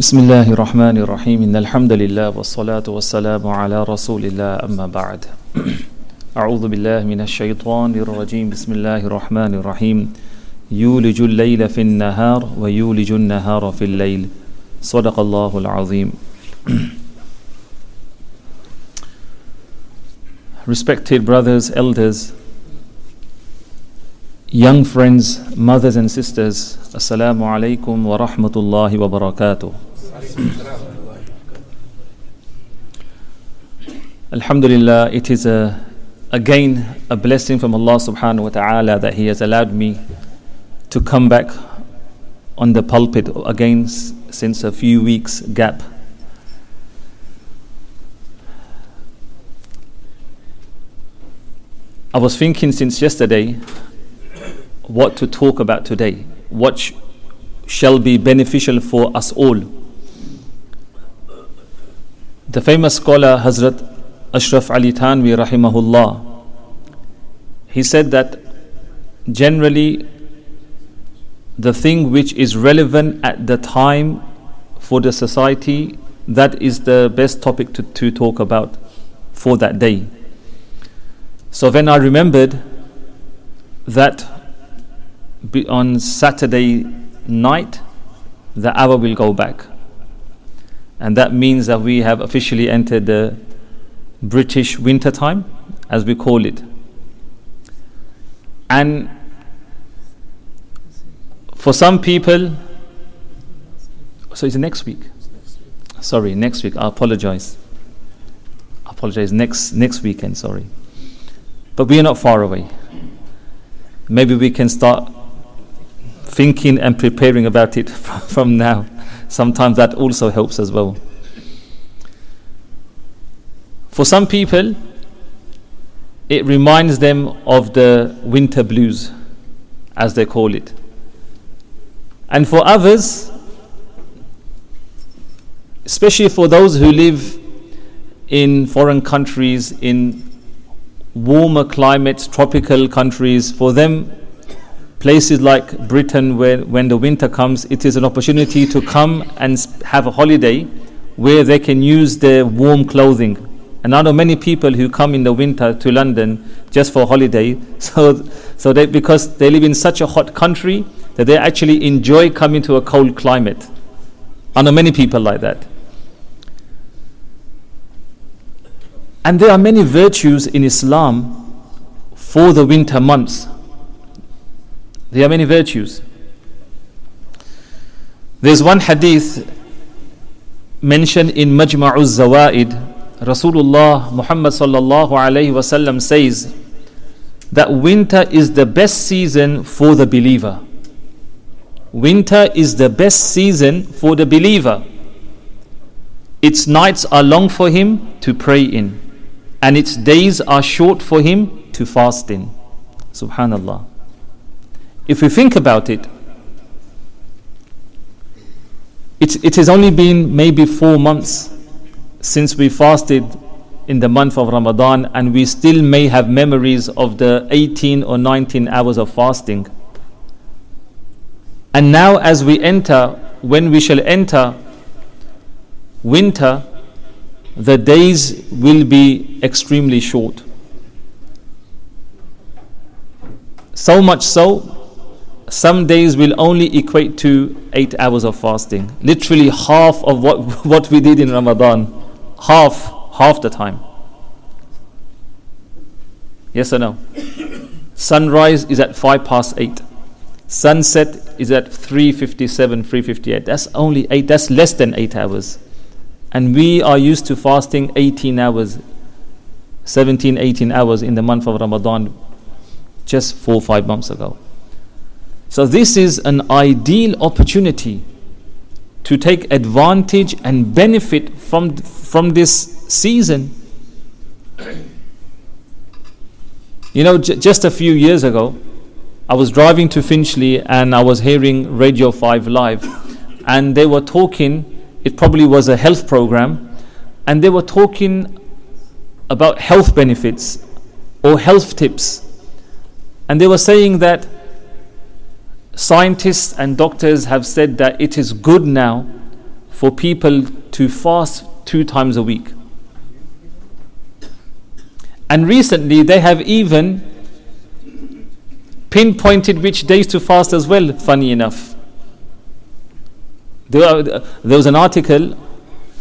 بسم الله الرحمن الرحيم إن الحمد لله والصلاة والسلام على رسول الله أما بعد أعوذ بالله من الشيطان الرجيم بسم الله الرحمن الرحيم يولج الليل في النهار ويولج النهار في الليل صدق الله العظيم Respected brothers, elders, young friends, mothers and sisters, Assalamu alaikum wa rahmatullahi wa barakatuh. Alhamdulillah, it is a, again a blessing from Allah subhanahu wa ta'ala that He has allowed me to come back on the pulpit again since a few weeks gap. I was thinking since yesterday what to talk about today, what sh- shall be beneficial for us all. The famous scholar Hazrat Ashraf Ali Thanvi rahimahullah he said that generally the thing which is relevant at the time for the society that is the best topic to, to talk about for that day. So when I remembered that on Saturday night, the hour will go back. And that means that we have officially entered the British winter time, as we call it. And for some people, so it's next week. Sorry, next week. I apologize. I apologize. Next next weekend. Sorry, but we are not far away. Maybe we can start thinking and preparing about it from now. Sometimes that also helps as well. For some people, it reminds them of the winter blues, as they call it. And for others, especially for those who live in foreign countries, in warmer climates, tropical countries, for them, places like Britain, where when the winter comes, it is an opportunity to come and have a holiday where they can use their warm clothing. And I know many people who come in the winter to London just for holiday, so so they because they live in such a hot country that they actually enjoy coming to a cold climate. I know many people like that. And there are many virtues in Islam for the winter months. There are many virtues. There's one hadith mentioned in Majma'u Zawaid. Rasulullah Muhammad sallallahu alayhi wasallam says that winter is the best season for the believer. Winter is the best season for the believer. Its nights are long for him to pray in, and its days are short for him to fast in. Subhanallah. If we think about it, it, it has only been maybe four months since we fasted in the month of Ramadan, and we still may have memories of the 18 or 19 hours of fasting. And now, as we enter, when we shall enter winter, the days will be extremely short. So much so, some days will only equate to eight hours of fasting. Literally half of what, what we did in Ramadan. Half, half the time. Yes or no? Sunrise is at five past eight. Sunset is at 357, 358. That's only eight, that's less than eight hours. And we are used to fasting 18 hours, 17, 18 hours in the month of Ramadan just four five months ago. So, this is an ideal opportunity to take advantage and benefit from, from this season. You know, j- just a few years ago, I was driving to Finchley and I was hearing Radio 5 Live, and they were talking, it probably was a health program, and they were talking about health benefits or health tips. And they were saying that scientists and doctors have said that it is good now for people to fast two times a week. And recently they have even pinpointed which days to fast as well, funny enough. There, was an article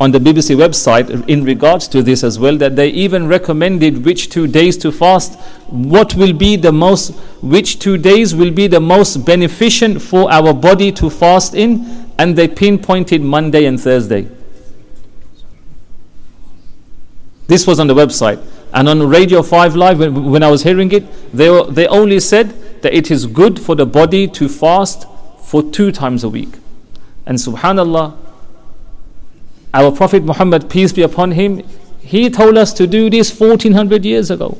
on the BBC website in regards to this as well that they even recommended which two days to fast what will be the most which two days will be the most beneficent for our body to fast in and they pinpointed Monday and Thursday. This was on the website. And on Radio 5 Live when, when I was hearing it they, were, they only said that it is good for the body to fast for two times a week. And subhanallah our Prophet Muhammad, peace be upon him, he told us to do this 1400 years ago.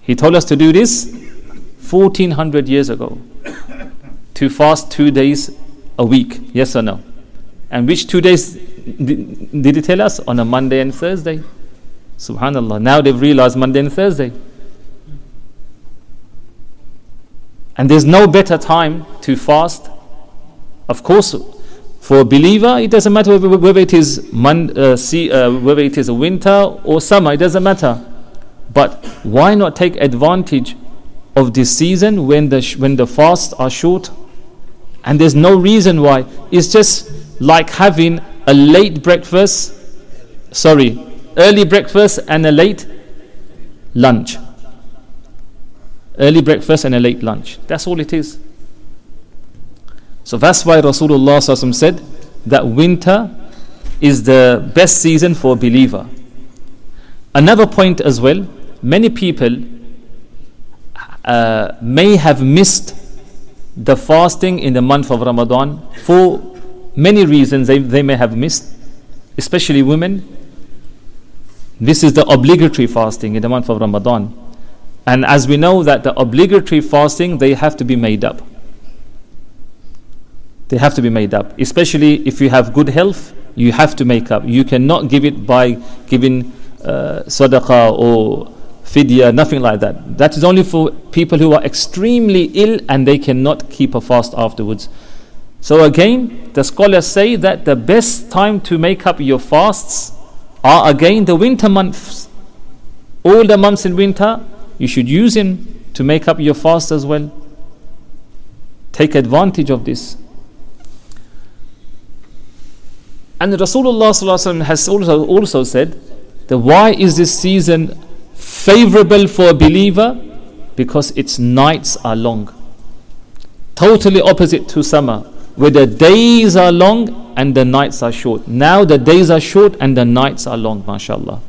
He told us to do this 1400 years ago. to fast two days a week. Yes or no? And which two days did he tell us? On a Monday and Thursday. Subhanallah. Now they've realized Monday and Thursday. And there's no better time to fast. Of course, for a believer, it doesn't matter whether it is mon- uh, uh, whether it is winter or summer. It doesn't matter. But why not take advantage of this season when the sh- when the fasts are short? And there's no reason why. It's just like having a late breakfast, sorry, early breakfast and a late lunch. Early breakfast and a late lunch. That's all it is. So that's why Rasulullah said that winter is the best season for a believer. Another point as well, many people uh, may have missed the fasting in the month of Ramadan for many reasons they, they may have missed, especially women. This is the obligatory fasting in the month of Ramadan. And as we know that the obligatory fasting, they have to be made up. They have to be made up. Especially if you have good health, you have to make up. You cannot give it by giving uh, sadaqah or fidya, nothing like that. That is only for people who are extremely ill and they cannot keep a fast afterwards. So again, the scholars say that the best time to make up your fasts are again the winter months. All the months in winter, you should use them to make up your fast as well. Take advantage of this. And Rasulullah has also, also said that why is this season favorable for a believer? Because its nights are long. Totally opposite to summer, where the days are long and the nights are short. Now the days are short and the nights are long, mashallah.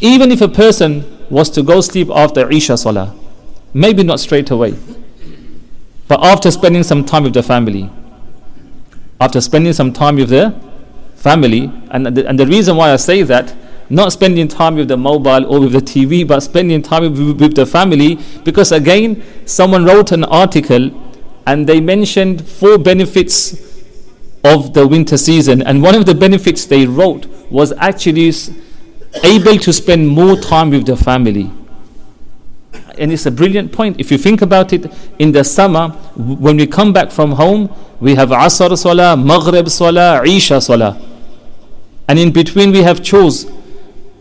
Even if a person was to go sleep after Isha Salah, maybe not straight away, but after spending some time with the family, after spending some time with the family. And the, and the reason why I say that, not spending time with the mobile or with the TV, but spending time with, with the family, because again, someone wrote an article and they mentioned four benefits of the winter season. And one of the benefits they wrote was actually able to spend more time with the family. And it's a brilliant point. If you think about it, in the summer, when we come back from home, we have Asr Salah, Maghrib Salah, Isha Salah and in between we have chores.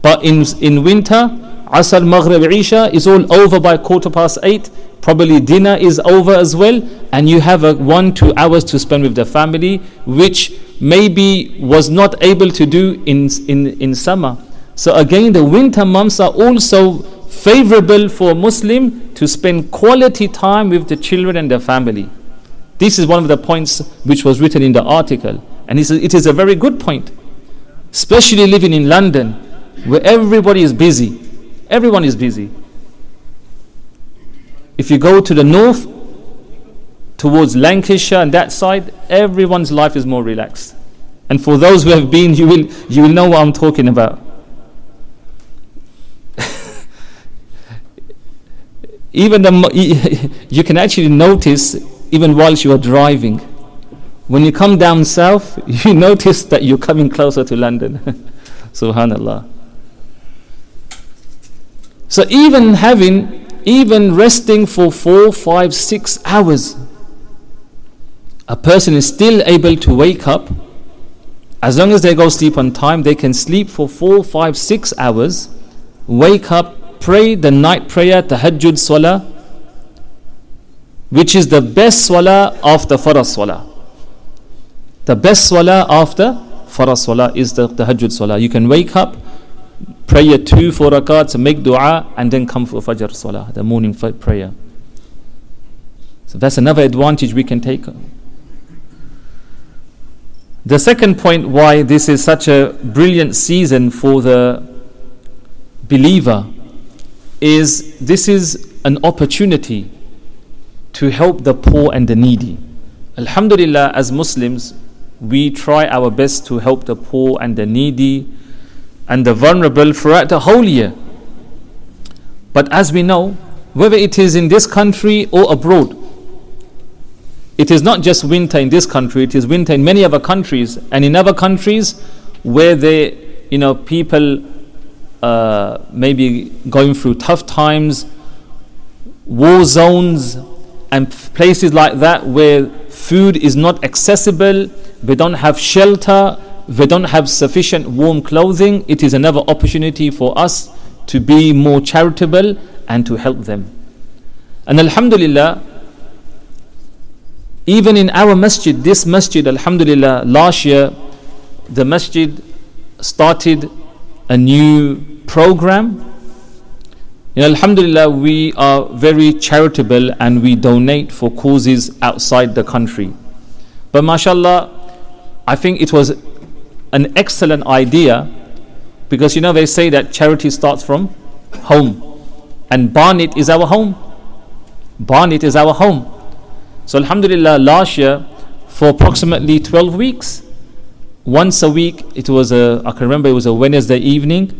But in, in winter, Asr, Maghrib, Isha is all over by quarter past eight. Probably dinner is over as well, and you have a one, two hours to spend with the family, which maybe was not able to do in, in, in summer. So again, the winter months are also favorable for Muslim to spend quality time with the children and their family. This is one of the points which was written in the article, and it is a very good point especially living in London where everybody is busy. Everyone is busy. If you go to the north, towards Lancashire and that side, everyone's life is more relaxed. And for those who have been, you will, you will know what I'm talking about. even the, you can actually notice even whilst you are driving when you come down south, you notice that you're coming closer to London. Subhanallah. So even having, even resting for four, five, six hours, a person is still able to wake up As long as they go sleep on time, they can sleep for four, five, six hours, wake up, pray the night prayer, tahajjud salah, which is the best salah after farah salah. The best salah after farah salah is the tahajjud salah. You can wake up, pray your two, four rakats, make dua, and then come for fajr salah, the morning prayer. So that's another advantage we can take. The second point why this is such a brilliant season for the believer is this is an opportunity to help the poor and the needy. Alhamdulillah, as Muslims, we try our best to help the poor and the needy and the vulnerable throughout the whole year. But as we know, whether it is in this country or abroad, it is not just winter in this country, it is winter in many other countries. And in other countries where they, you know, people uh, maybe going through tough times, war zones, and places like that where food is not accessible, they don't have shelter, they don't have sufficient warm clothing, it is another opportunity for us to be more charitable and to help them. And Alhamdulillah, even in our masjid, this masjid, Alhamdulillah, last year, the masjid started a new program. You know, Alhamdulillah, we are very charitable and we donate for causes outside the country. But mashallah, I think it was an excellent idea because you know they say that charity starts from home. And Barnet is our home. Barnet is our home. So, Alhamdulillah, last year, for approximately 12 weeks, once a week, it was a, I can remember it was a Wednesday evening,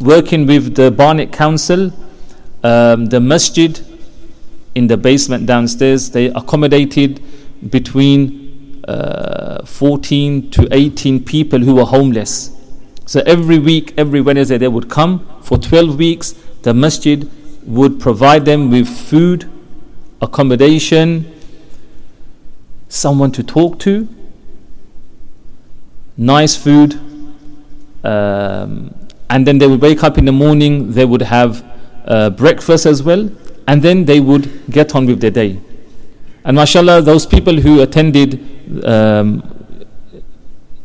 working with the Barnet Council, um, the masjid in the basement downstairs, they accommodated between uh, 14 to 18 people who were homeless. So every week, every Wednesday, they would come for 12 weeks. The masjid would provide them with food, accommodation, someone to talk to, nice food, um, and then they would wake up in the morning, they would have uh, breakfast as well, and then they would get on with their day. And mashallah, those people who attended, um,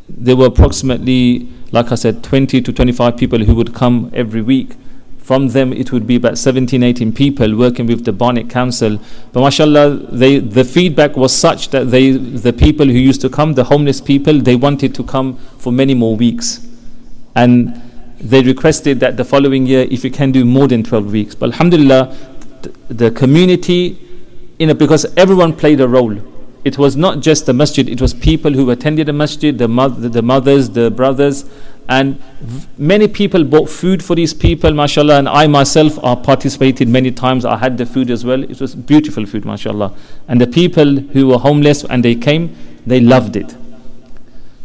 there were approximately, like I said, 20 to 25 people who would come every week from them, it would be about 17, 18 people working with the Barnet Council. But mashallah, they, the feedback was such that they, the people who used to come, the homeless people, they wanted to come for many more weeks. And they requested that the following year, if you can do more than 12 weeks. But alhamdulillah, the community, you know, because everyone played a role. It was not just the masjid, it was people who attended the masjid, the, mother, the mothers, the brothers, and v- many people bought food for these people, mashallah. And I myself I participated many times. I had the food as well. It was beautiful food, mashallah. And the people who were homeless and they came, they loved it.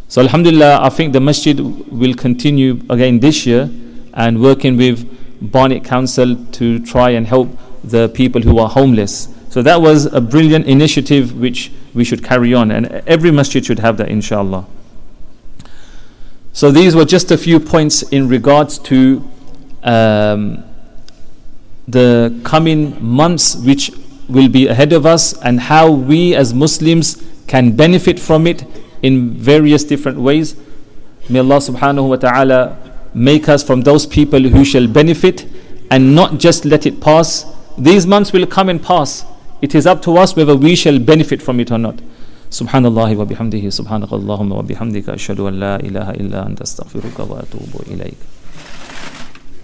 So, alhamdulillah, I think the masjid will continue again this year and working with Barnet Council to try and help the people who are homeless. So, that was a brilliant initiative which we should carry on, and every masjid should have that, inshallah. So these were just a few points in regards to um, the coming months which will be ahead of us and how we as Muslims can benefit from it in various different ways. May Allah subhanahu wa ta'ala make us from those people who shall benefit and not just let it pass. These months will come and pass. It is up to us whether we shall benefit from it or not. سبحان الله وبحمده سبحانك اللهم وبحمدك أشهد أن لا إله إلا أنت أستغفرك وأتوب إليك